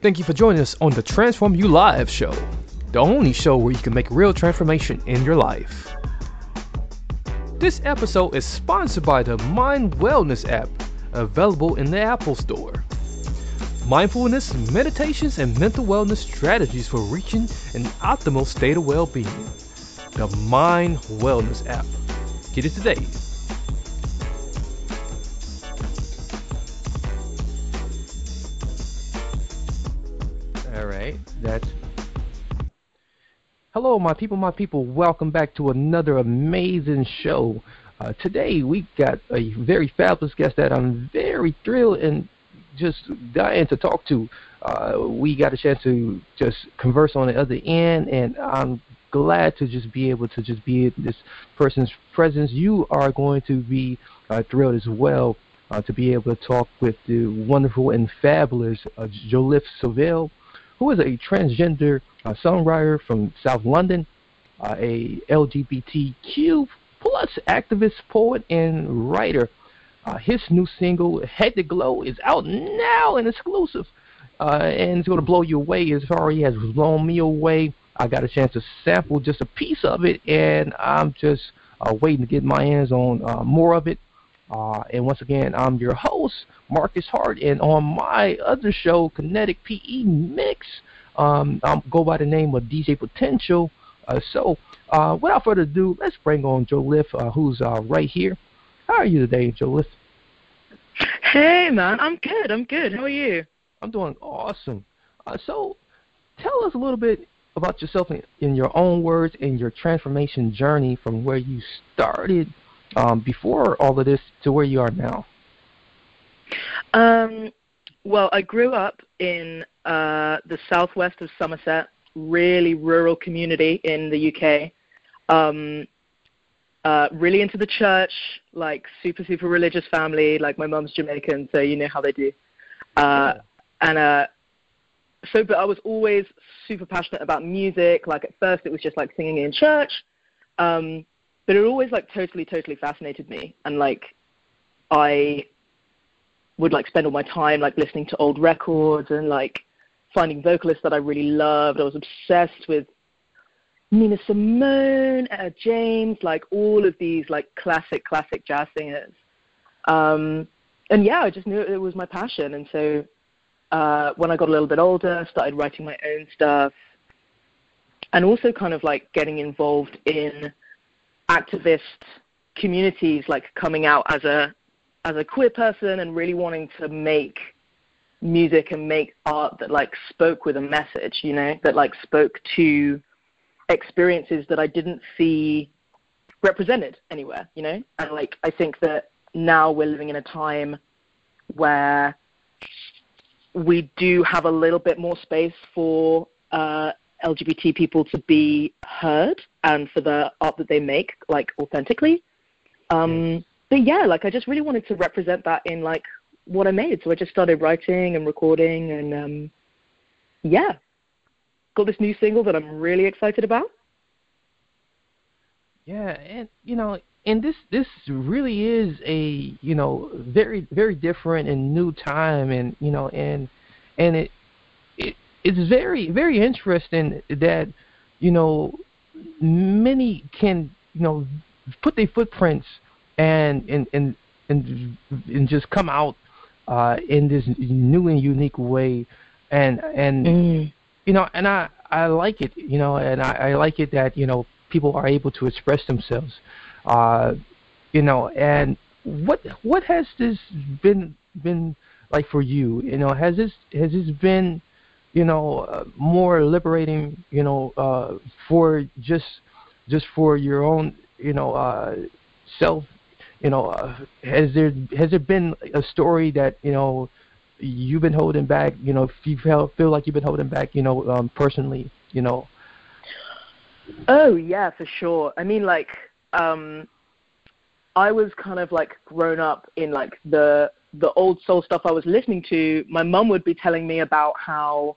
Thank you for joining us on the Transform You Live show, the only show where you can make real transformation in your life. This episode is sponsored by the Mind Wellness app, available in the Apple Store. Mindfulness, meditations, and mental wellness strategies for reaching an optimal state of well being. The Mind Wellness app. Get it today. That's. Hello, my people, my people. Welcome back to another amazing show. Uh, today we got a very fabulous guest that I'm very thrilled and just dying to talk to. Uh, we got a chance to just converse on the other end, and I'm glad to just be able to just be in this person's presence. You are going to be uh, thrilled as well uh, to be able to talk with the wonderful and fabulous uh, Jolliff Seville, who is a transgender uh, songwriter from South London, uh, a LGBTQ plus activist, poet, and writer. Uh, his new single, Hectic Glow, is out now and exclusive. Uh, and it's going to blow you away. As far as has blown me away. I got a chance to sample just a piece of it, and I'm just uh, waiting to get my hands on uh, more of it. Uh, and once again, I'm your host, Marcus Hart, and on my other show, Kinetic PE Mix, um, I go by the name of DJ Potential. Uh, so, uh, without further ado, let's bring on Jolliff, uh, who's uh, right here. How are you today, Jolliff? Hey, man, I'm good. I'm good. How are you? I'm doing awesome. Uh, so, tell us a little bit about yourself in, in, your own words and your transformation journey from where you started um, before all of this to where you are now. Um, well, I grew up in uh, the southwest of Somerset, really rural community in the UK. Um, uh, really into the church, like super super religious family. Like my mom's Jamaican, so you know how they do. Uh, and uh, so, but I was always super passionate about music. Like at first, it was just like singing in church, um, but it always like totally totally fascinated me. And like I would like spend all my time like listening to old records and like finding vocalists that I really loved. I was obsessed with Nina Simone, Etta James, like all of these like classic, classic jazz singers. Um, and yeah, I just knew it was my passion. And so uh, when I got a little bit older, started writing my own stuff, and also kind of like getting involved in activist communities, like coming out as a as a queer person and really wanting to make music and make art that like spoke with a message, you know, that like spoke to experiences that I didn't see represented anywhere, you know? And like I think that now we're living in a time where we do have a little bit more space for uh, LGBT people to be heard and for the art that they make, like authentically. Um, but yeah, like I just really wanted to represent that in like what I made. So I just started writing and recording and um, yeah, got this new single that I'm really excited about. Yeah, and you know, and this this really is a you know very very different and new time, and you know, and and it it it's very very interesting that you know many can you know put their footprints and and and and, and just come out uh, in this new and unique way, and and mm. you know, and I I like it, you know, and I, I like it that you know people are able to express themselves, uh, you know, and what what has this been been like for you? You know, has this has this been you know more liberating, you know, uh, for just just for your own you know uh, self you know, uh, has there has there been a story that you know you've been holding back, you know, if you feel feel like you've been holding back, you know, um, personally, you know. Oh yeah, for sure. I mean, like, um, I was kind of like grown up in like the the old soul stuff I was listening to. My mum would be telling me about how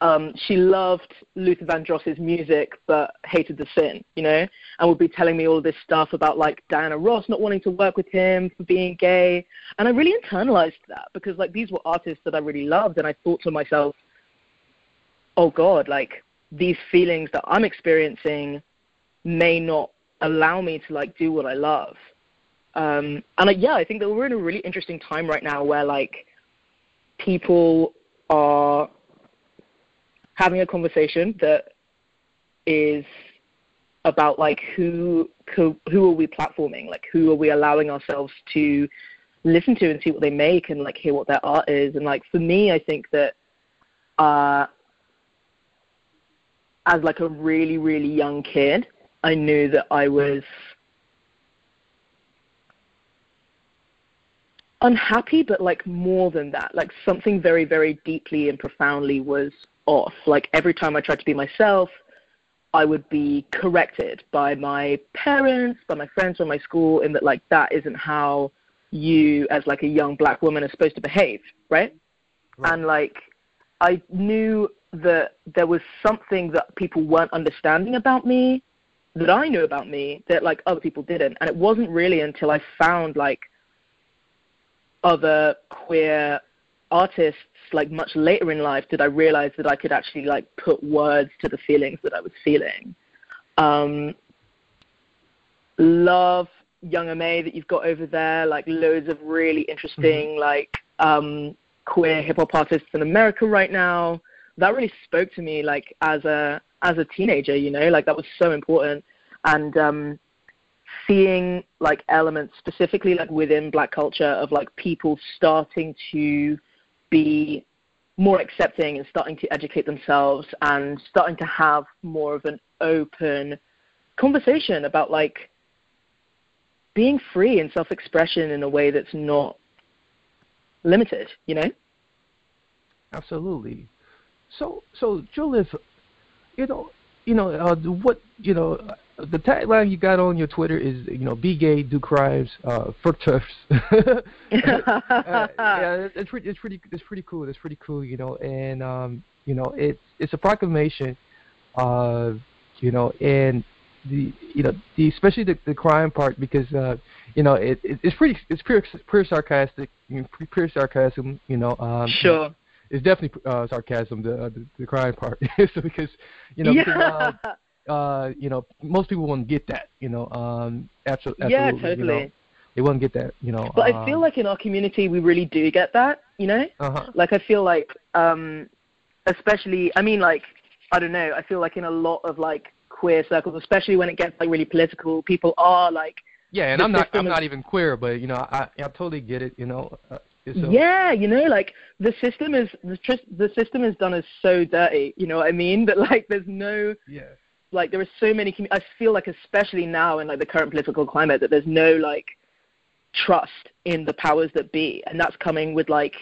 um, she loved Luther Vandross's music but hated the sin, you know, and would be telling me all this stuff about like Diana Ross not wanting to work with him for being gay. And I really internalized that because like these were artists that I really loved and I thought to myself, oh God, like these feelings that I'm experiencing may not allow me to like do what I love. Um, and I, yeah, I think that we're in a really interesting time right now where like people are having a conversation that is about like who who are we platforming? Like who are we allowing ourselves to listen to and see what they make and like hear what their art is? And like for me i think that uh as like a really really young kid i knew that i was unhappy but like more than that. Like something very very deeply and profoundly was off. Like every time I tried to be myself, I would be corrected by my parents, by my friends from my school, in that like that isn't how you as like a young black woman are supposed to behave, right? right. And like I knew that there was something that people weren't understanding about me that I knew about me that like other people didn't. And it wasn't really until I found like other queer artists like much later in life did I realize that I could actually like put words to the feelings that I was feeling. Um, love Young M.A that you've got over there, like loads of really interesting mm-hmm. like um, queer hip hop artists in America right now. That really spoke to me like as a as a teenager, you know, like that was so important. And um, seeing like elements specifically like within black culture of like people starting to be more accepting and starting to educate themselves and starting to have more of an open conversation about like being free and self-expression in a way that's not limited, you know? Absolutely. So, so Julius, you know, you know, uh, what you know, the tagline you got on your Twitter is, you know, be gay, do crimes, uh, fuck TERFs. uh, yeah, it's pretty, it's pretty, it's pretty cool. It's pretty cool, you know, and um, you know, it's it's a proclamation, uh, you know, and the you know the especially the, the crime part because uh you know it, it it's pretty it's pure pure sarcastic you know, pure sarcasm you know um sure it's definitely uh sarcasm the uh, the, the crime part so because you know yeah. because, uh, uh, you know, most people won't get that, you know, um, absolutely. Yeah, totally. You know, they won't get that, you know. But um, I feel like in our community we really do get that, you know. Uh-huh. Like I feel like, um, especially, I mean, like I don't know, I feel like in a lot of like queer circles, especially when it gets like really political, people are like. Yeah, and I'm not I'm not even queer, but you know, I I totally get it, you know. Uh, so. Yeah, you know, like the system is the tr- the system is done as so dirty. You know what I mean? But like, there's no yeah like there are so many. I feel like especially now in like the current political climate that there's no like trust in the powers that be, and that's coming with like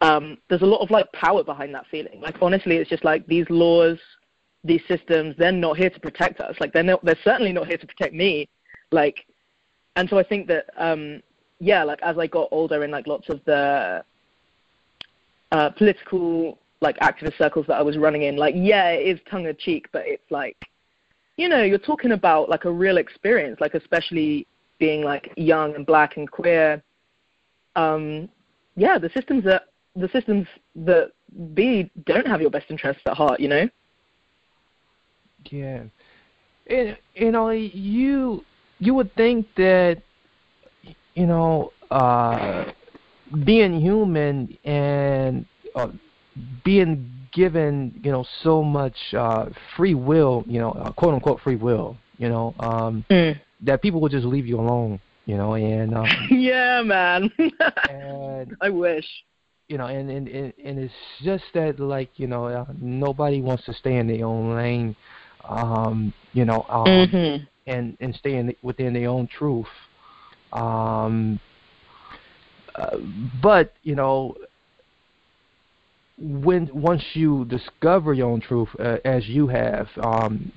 um, there's a lot of like power behind that feeling. Like honestly, it's just like these laws, these systems, they're not here to protect us. Like they're not, they're certainly not here to protect me. Like, and so I think that um, yeah, like as I got older in like lots of the uh, political like activist circles that I was running in, like yeah, it is tongue in cheek, but it's like, you know, you're talking about like a real experience, like especially being like young and black and queer. Um, yeah, the systems that the systems that be don't have your best interests at heart, you know. Yeah, and you know you you would think that you know uh, being human and uh, being given you know so much uh, free will, you know, uh, quote unquote free will, you know, um, mm. that people will just leave you alone, you know, and um, yeah, man, and I wish, you know, and and and, and it's just that like you know uh, nobody wants to stay in their own lane, um, you know, um, mm-hmm. and and stay in, within their own truth. Um, uh, but you know when once you discover your own truth, uh, as you have, um,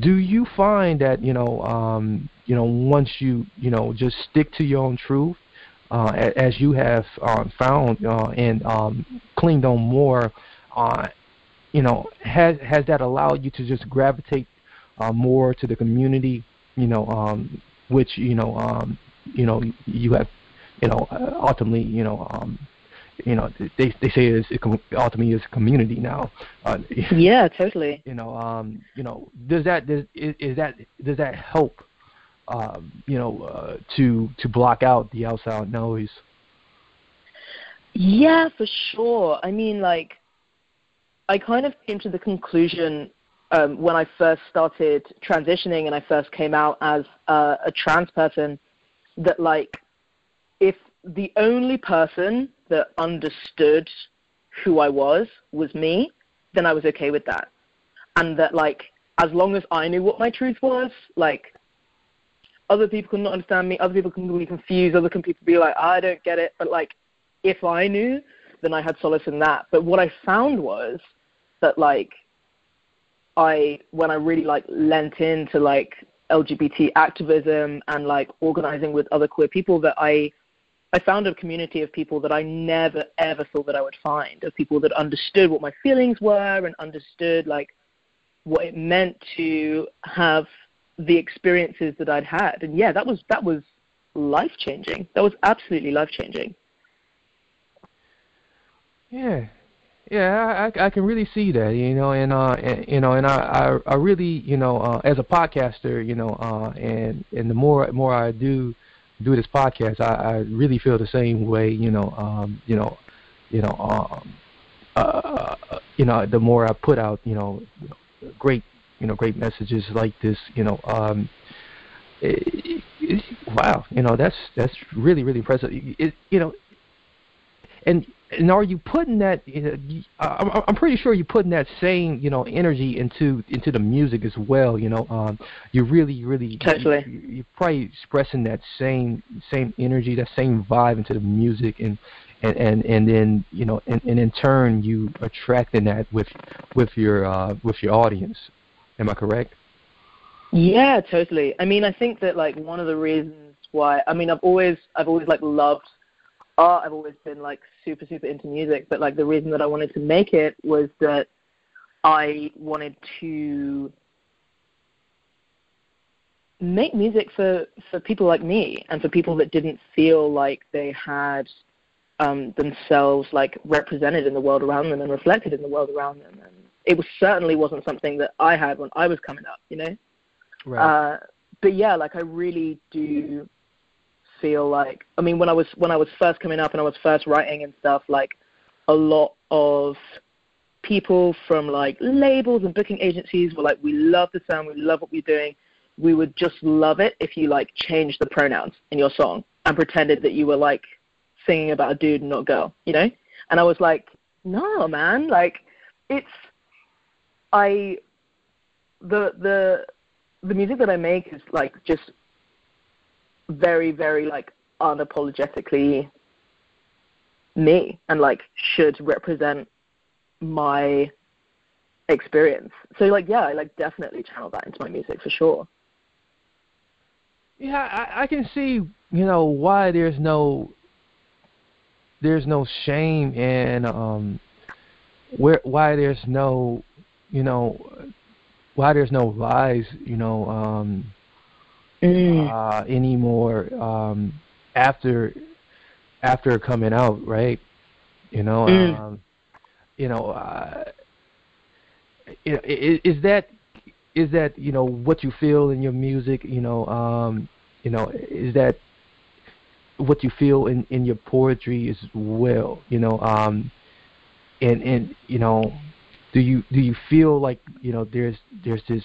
do you find that you know, um, you know, once you you know just stick to your own truth, uh, as you have um, found uh, and um, cleaned on more, uh, you know, has has that allowed you to just gravitate uh, more to the community, you know, um, which you know, um, you know, you have, you know, uh, ultimately, you know. Um, you know they they say it's it ultimately is community now. Uh, yeah, totally. You know, um, you know, does that does is, is that does that help? Um, you know, uh, to to block out the outside noise. Yeah, for sure. I mean, like, I kind of came to the conclusion um, when I first started transitioning and I first came out as uh, a trans person that, like, if the only person that understood who I was was me, then I was okay with that. And that like as long as I knew what my truth was, like other people could not understand me, other people can be confused, other people be like, ah, I don't get it. But like if I knew, then I had solace in that. But what I found was that like I when I really like lent into like LGBT activism and like organizing with other queer people that I I found a community of people that I never ever thought that I would find, of people that understood what my feelings were and understood like what it meant to have the experiences that I'd had. And yeah, that was that was life changing. That was absolutely life changing. Yeah, yeah, I, I can really see that, you know, and uh, and, you know, and I, I, I really, you know, uh, as a podcaster, you know, uh, and and the more more I do do this podcast, I, I really feel the same way. You know, um, you know, you know, um, uh, you know, the more I put out, you know, great, you know, great messages like this, you know, um, it, it, wow, you know, that's that's really really impressive. It, you know, and and are you putting that? You know, I'm, I'm pretty sure you're putting that same you know energy into into the music as well. You know, um, you're really really totally. You, are probably expressing that same same energy, that same vibe into the music, and and and, and then you know, and, and in turn you attracting that with with your uh, with your audience. Am I correct? Yeah, totally. I mean, I think that like one of the reasons why I mean I've always I've always like loved art. I've always been like super super into music, but like the reason that I wanted to make it was that I wanted to make music for for people like me and for people that didn't feel like they had um, themselves like represented in the world around them and reflected in the world around them. And it was certainly wasn't something that I had when I was coming up, you know. Right. Uh, but yeah, like I really do feel like I mean when I was when I was first coming up and I was first writing and stuff, like a lot of people from like labels and booking agencies were like, We love the sound, we love what we're doing. We would just love it if you like changed the pronouns in your song and pretended that you were like singing about a dude and not a girl, you know? And I was like, No, man, like it's I the the the music that I make is like just very, very like unapologetically me and like should represent my experience. So like yeah, I like definitely channel that into my music for sure. Yeah, I, I can see, you know, why there's no there's no shame in um where why there's no you know why there's no lies, you know, um mm. uh, anymore um, after after coming out, right? You know, mm. um, you know, uh, is, is that is that you know what you feel in your music? You know, um, you know, is that what you feel in in your poetry as well? You know, um, and and you know, do you do you feel like you know there's there's this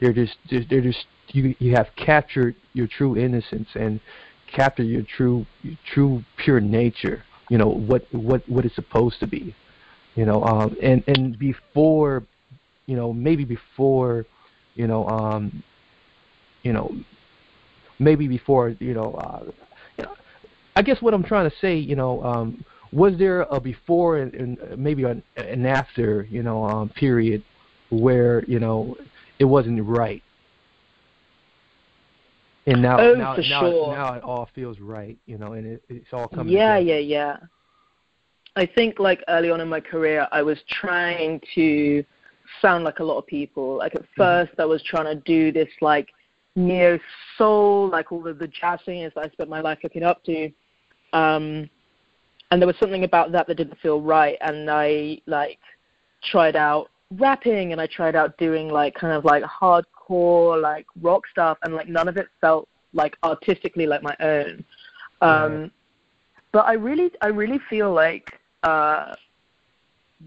They're just they're just you you have captured your true innocence and captured your true your true pure nature. You know what what what it's supposed to be. You know, um, and and before, you know, maybe before, you know, um, you know, maybe before, you know, uh, I guess what I'm trying to say, you know, um, was there a before and, and maybe an, an after, you know, um, period where you know it wasn't right. And now, Oh, now, for now, sure. now it all feels right, you know, and it, it's all coming. yeah, together. yeah, yeah. I think like early on in my career, I was trying to sound like a lot of people. Like at first, I was trying to do this like neo soul, like all of the jazz singers that I spent my life looking up to. Um, and there was something about that that didn't feel right, and I like tried out rapping and I tried out doing like kind of like hardcore like rock stuff, and like none of it felt like artistically like my own. Um, Right. but I really, I really feel like uh,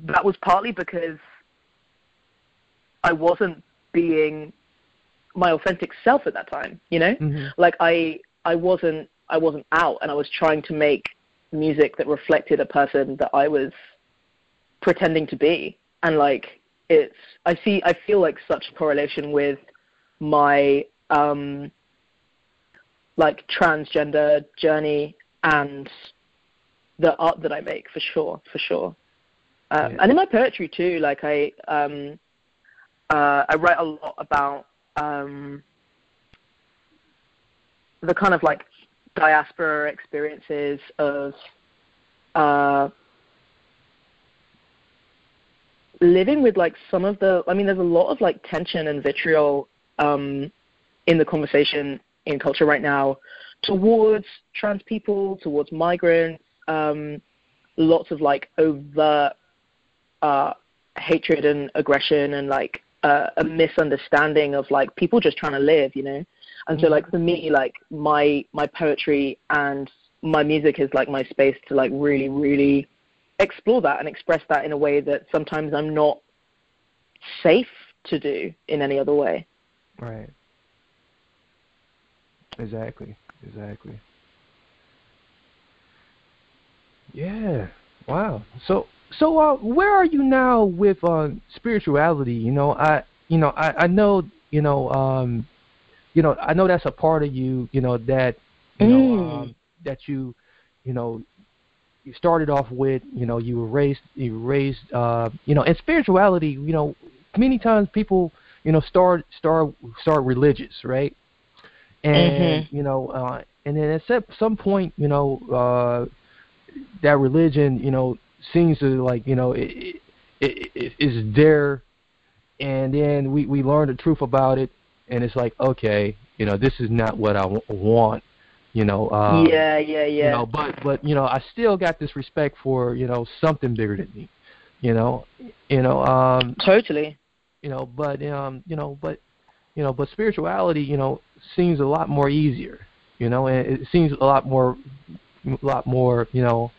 that was partly because I wasn't being my authentic self at that time. You know, Mhm. like I, I wasn't, I wasn't out, and I was trying to make music that reflected a person that I was pretending to be, and like it's, I see, I feel like such a correlation with my um like transgender journey and the art that I make for sure, for sure. Um, Yeah. And in my poetry too, like I um, uh, I write a lot about um, the kind of like diaspora experiences of uh, living with like some of the. I mean, there's a lot of like tension and vitriol um, in the conversation in culture right now towards trans people, towards migrants, um, lots of like overt uh, hatred and aggression and like uh, a misunderstanding of like people just trying to live, you know. And so like for me, like my my poetry and my music is like my space to like really really explore that and express that in a way that sometimes I'm not safe to do in any other way. Right. Exactly. Exactly. Yeah. Wow. So so uh where are you now with uh spirituality? You know, I you know, I I know, you know, um you know, I know that's a part of you, you know, that you know, Mm. um that you you know you started off with, you know, you were raised you were raised uh you know, and spirituality, you know, many times people, you know, start start start religious, right? And you know, uh and then at some- some point, you know, uh that religion, you know, seems to like, you know, it, it, it is there, and then we we learn the truth about it, and it's like, okay, you know, this is not what I w- want, you know. Um, yeah, yeah, yeah. You know, but but you know, I still got this respect for you know something bigger than me, you know, you know, um, totally. you know, but um, you know, but you know, but spirituality, you know, seems a lot more easier, you know, and it seems a lot more, a lot more, you know,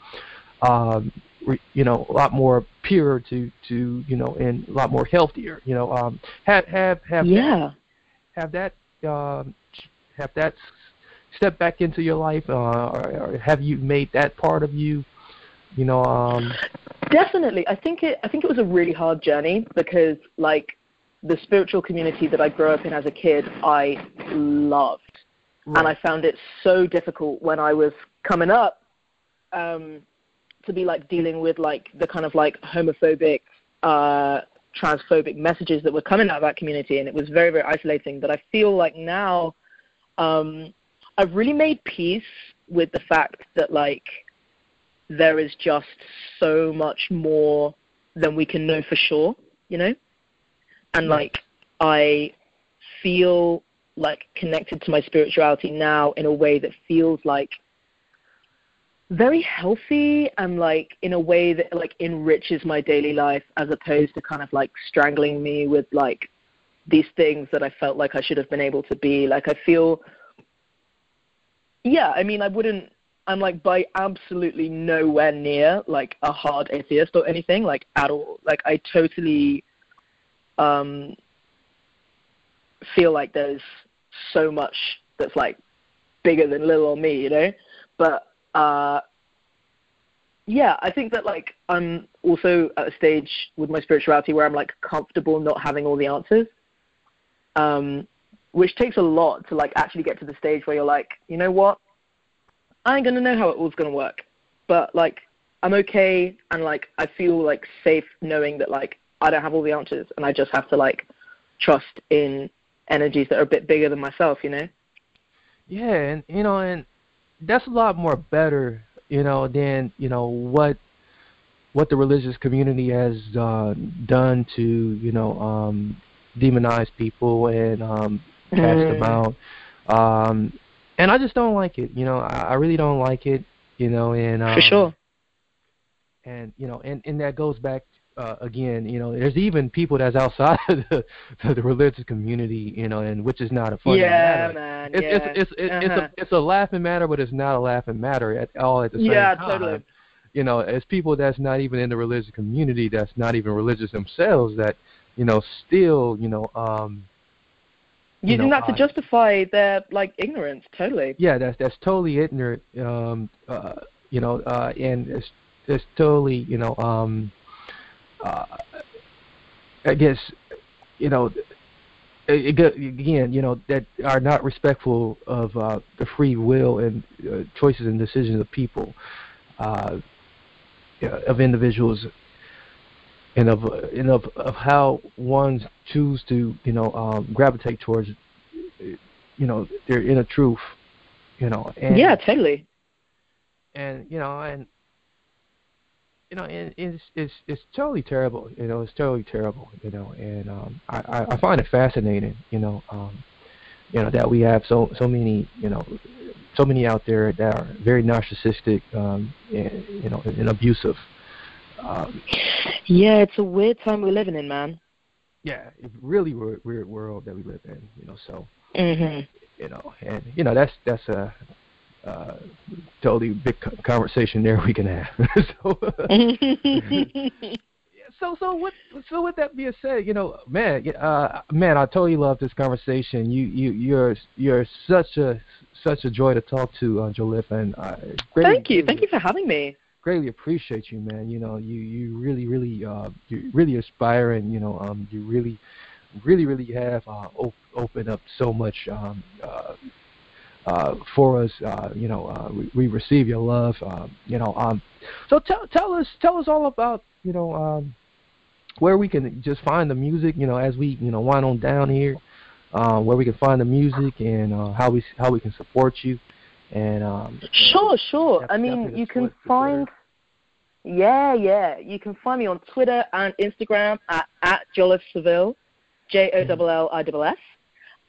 um, re, you know, a lot more pure to to you know, and a lot more healthier, you know. Um, have have have that, Yeah. have that um, have that step back into your life, uh, or, or have you made that part of you, you know? Um, Definitely. I think it I think it was a really hard journey because like the spiritual community that I grew up in as a kid, I loved. And I found it so difficult when I was coming up um to be like dealing with like the kind of like homophobic uh transphobic messages that were coming out of that community and it was very very isolating but I feel like now um I've really made peace with the fact that like there is just so much more than we can know for sure, you know? And like I feel like connected to my spirituality now in a way that feels like very healthy and like in a way that like enriches my daily life as opposed to kind of like strangling me with like these things that I felt like I should have been able to be. Like I feel yeah, I mean I wouldn't I'm like by absolutely nowhere near like a hard atheist or anything, like at all. Like I totally um feel like there's so much that's like bigger than little old me, you know? But uh, yeah, I think that like I'm also at a stage with my spirituality where I'm like comfortable not having all the answers, um, which takes a lot to like actually get to the stage where you're like, you know what, I ain't gonna know how it all's gonna work, but like I'm okay and like I feel like safe knowing that like I don't have all the answers and I just have to like trust in energies that are a bit bigger than myself, you know. Yeah, and you know, and that's a lot more better, you know, than you know what what the religious community has uh, done to you know um, demonize people and um, cast them out. Um, and I just don't like it. You know, I, I really don't like it. You know, and um, For sure. and you know, and and that goes back uh, again. You know, there's even people that's outside of the, the religious community. You know, and which is not a funny Yeah, matter. man. It's yeah. it's it's it's, it's Uh-huh. a it's a laughing matter, but it's not a laughing matter at all at the same Yeah, time. totally. You know, as people that's not even in the religious community, that's not even religious themselves, that you know still you know um you using know, that to justify their like ignorance. Totally. yeah that's that's totally ignorant um uh you know uh and it's it's totally you know um uh i guess you know it, it, again you know that are not respectful of uh the free will and uh, choices and decisions of people uh of individuals and of and of of how ones choose to you know um gravitate towards you know their inner truth you know and yeah, totally. and you know and you know and it's it's it's totally terrible you know it's totally terrible you know and um i i I find it fascinating you know um you know that we have so so many you know so many out there that are very narcissistic um and you know and abusive um Yeah, it's a weird time we're living in, man. yeah it's really weird, weird world that we live in you know so Mhm. you know, and you know that's that's a uh, totally big conversation there we can have. so, so so what so with that being said, you know, man, uh, man, I totally love this conversation. You you you're you're such a such a joy to talk to, uh, Jolliff, and I greatly, Thank you. Thank you for having me. Greatly appreciate you, man. You know, you you really really uh you really inspiring. You know, um, you really really really have uh op- opened up so much um uh uh for us. Uh, you know, uh, we, we receive your love. Uh, you know, um, so tell tell us tell us all about you know um where we can just find the music. You know, as we you know wind on down here. Uh, where we can find the music and uh, how we how we can support you, and um, Sure, sure. I mean, you can Twitter- find. Yeah, yeah. You can find me on Twitter and Instagram at at Jolliff Seville, J O L L I S S.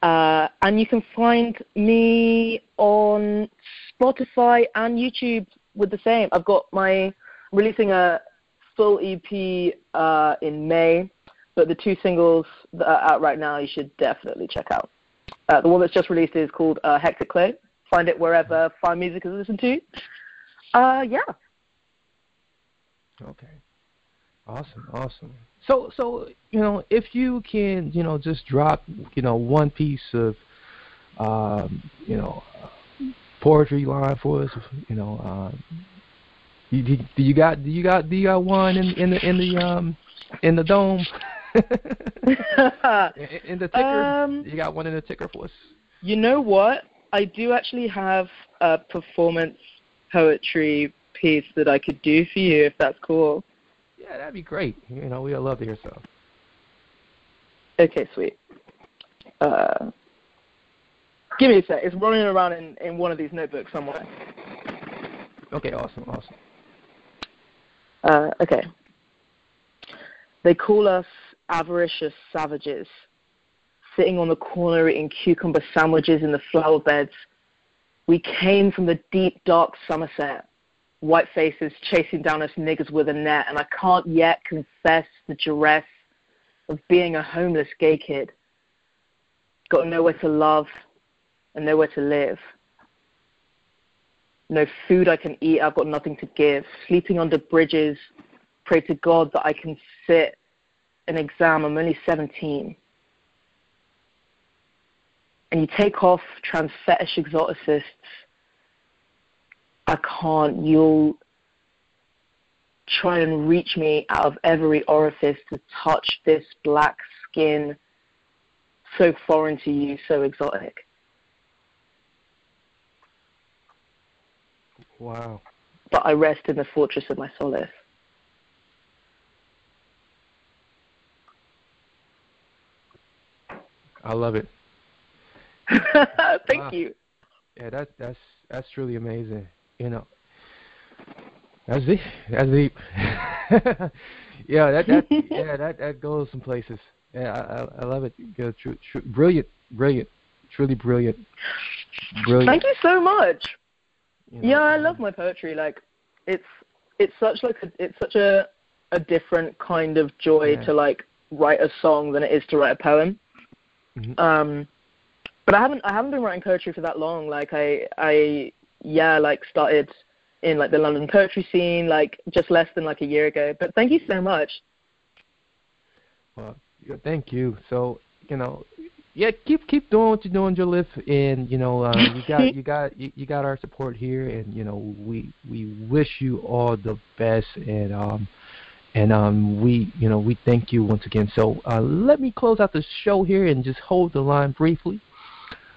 Uh, and you can find me on Spotify and YouTube with the same. I've got my releasing a full EP uh, in May, but the two singles that are out right now you should definitely check out. Uh, the one that's just released is called uh, Hectic Glow. Find it wherever fine music is listened to. Uh, yeah. Okay. Awesome, awesome. So, so you know, if you can, you know, just drop, you know, one piece of, um, you know, uh, poetry line for us, you know, you, do, do you got, do you got, do you got one in in the in the um in the dome? in, in the ticker, Um, you got one in the ticker for us. You know what? I do actually have a performance poetry piece that I could do for you if that's cool. Yeah, that'd be great. You know, we'd love to hear some. Okay, sweet. Uh, give me a sec. It's running around in, in one of these notebooks somewhere. Okay, awesome, awesome. Uh, okay. They call us avaricious savages, sitting on the corner eating cucumber sandwiches in the flower beds. We came from the deep, dark Somerset, white faces chasing down us niggers with a net, and I can't yet confess the duress of being a homeless gay kid. Got nowhere to love and nowhere to live. No food I can eat, I've got nothing to give. Sleeping under bridges, pray to God that I can sit an exam. I'm only 17. And you take off trans fetish exoticists. I can't. You'll try and reach me out of every orifice to touch this black skin so foreign to you, so exotic. Wow. But I rest in the fortress of my solace. I love it. Thank Wow. you. Yeah, that that's that's truly amazing. You know, that's deep. That's deep. yeah, that that yeah that that goes some places. Yeah, I I, I love it. Good, tru, tru, brilliant, brilliant, truly brilliant, brilliant. Thank you so much. You know, Yeah, I love my poetry. Like it's it's such like a, it's such a a different kind of joy Yeah. to like write a song than it is to write a poem. Mhm. Um but I haven't I haven't been writing poetry for that long. Like I I yeah, like started in like the London poetry scene like just less than like a year ago. But thank you so much. Well, thank you. So you know, yeah, keep keep doing what you're doing, Jolliff, and you know, uh, you got you got you, you got our support here, and you know, we we wish you all the best, and um, and um, we you know we thank you once again. So uh, let me close out the show here and just hold the line briefly.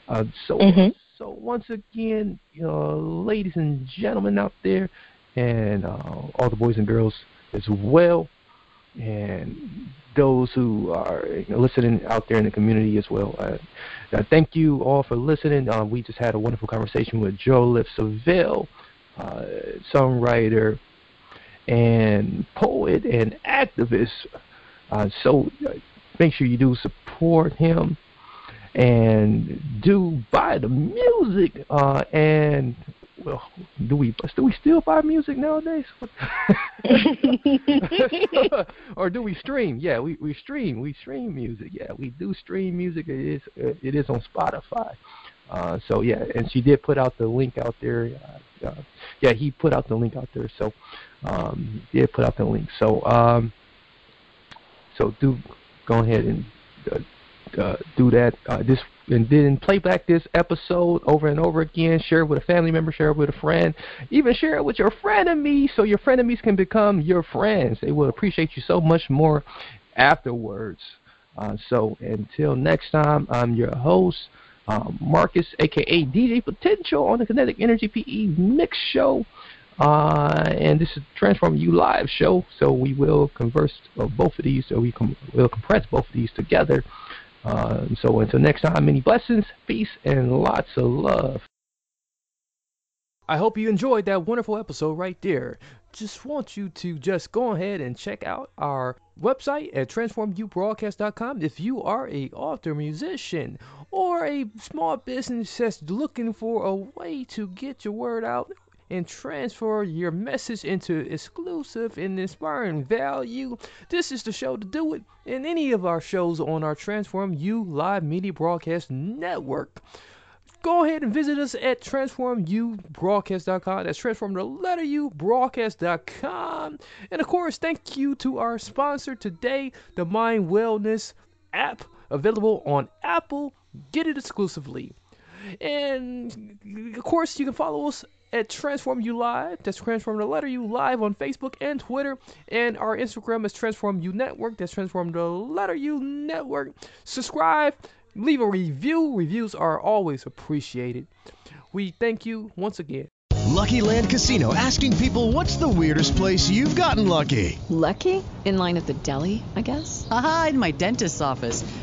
Uh, so Mhm. So once again, you know, ladies and gentlemen out there, and uh, all the boys and girls as well and those who are listening out there in the community as well. Uh, uh, thank you all for listening. Uh, we just had a wonderful conversation with Jolliff Seville, uh, songwriter and poet and activist. Uh, so uh, make sure you do support him and do buy the music uh, and well do we do we still buy music nowadays? Or do we stream? Yeah we, we stream. We stream music. Yeah we do stream music. It is it is on spotify. Uh, so yeah and she did put out the link out there. Uh, uh, yeah he put out the link out there. So um, he did put out the link. So um, so do go ahead and uh, uh, do that. Uh, this and then play back this episode over and over again. Share it with a family member. Share it with a friend. Even share it with your frenemies, so your frenemies can become your friends. They will appreciate you so much more afterwards. Uh, so until next time, I'm your host. Um, Marcus, aka DJ Potential, on the Kinetic Energy PE Mix Show. Uh, and this is Transform You Live show, so we will converse uh, both of these, so we com- will compress both of these together. Uh, so until next time, many blessings, peace, and lots of love. I hope you enjoyed that wonderful episode right there. Just want you to just go ahead and check out our website at transformubroadcast.com if you are a author, musician, or a small business that's looking for a way to get your word out and transfer your message into exclusive and inspiring value. This is the show to do it in any of our shows on our Transform You Live Media Broadcast Network. Go ahead and visit us at transformubroadcast.com. That's transform the letter U broadcast.com. And of course, thank you to our sponsor today, the Mind Wellness app, available on Apple. Get it exclusively. And of course, you can follow us at Transform You Live. That's Transform the letter U Live on Facebook and Twitter. And our Instagram is Transform You Network. That's Transform the letter U Network. Subscribe, leave a review. Reviews are always appreciated. We thank you once again. Lucky Land Casino asking people what's the weirdest place you've gotten lucky? Lucky? In line at the deli, I guess? Haha, in my dentist's office.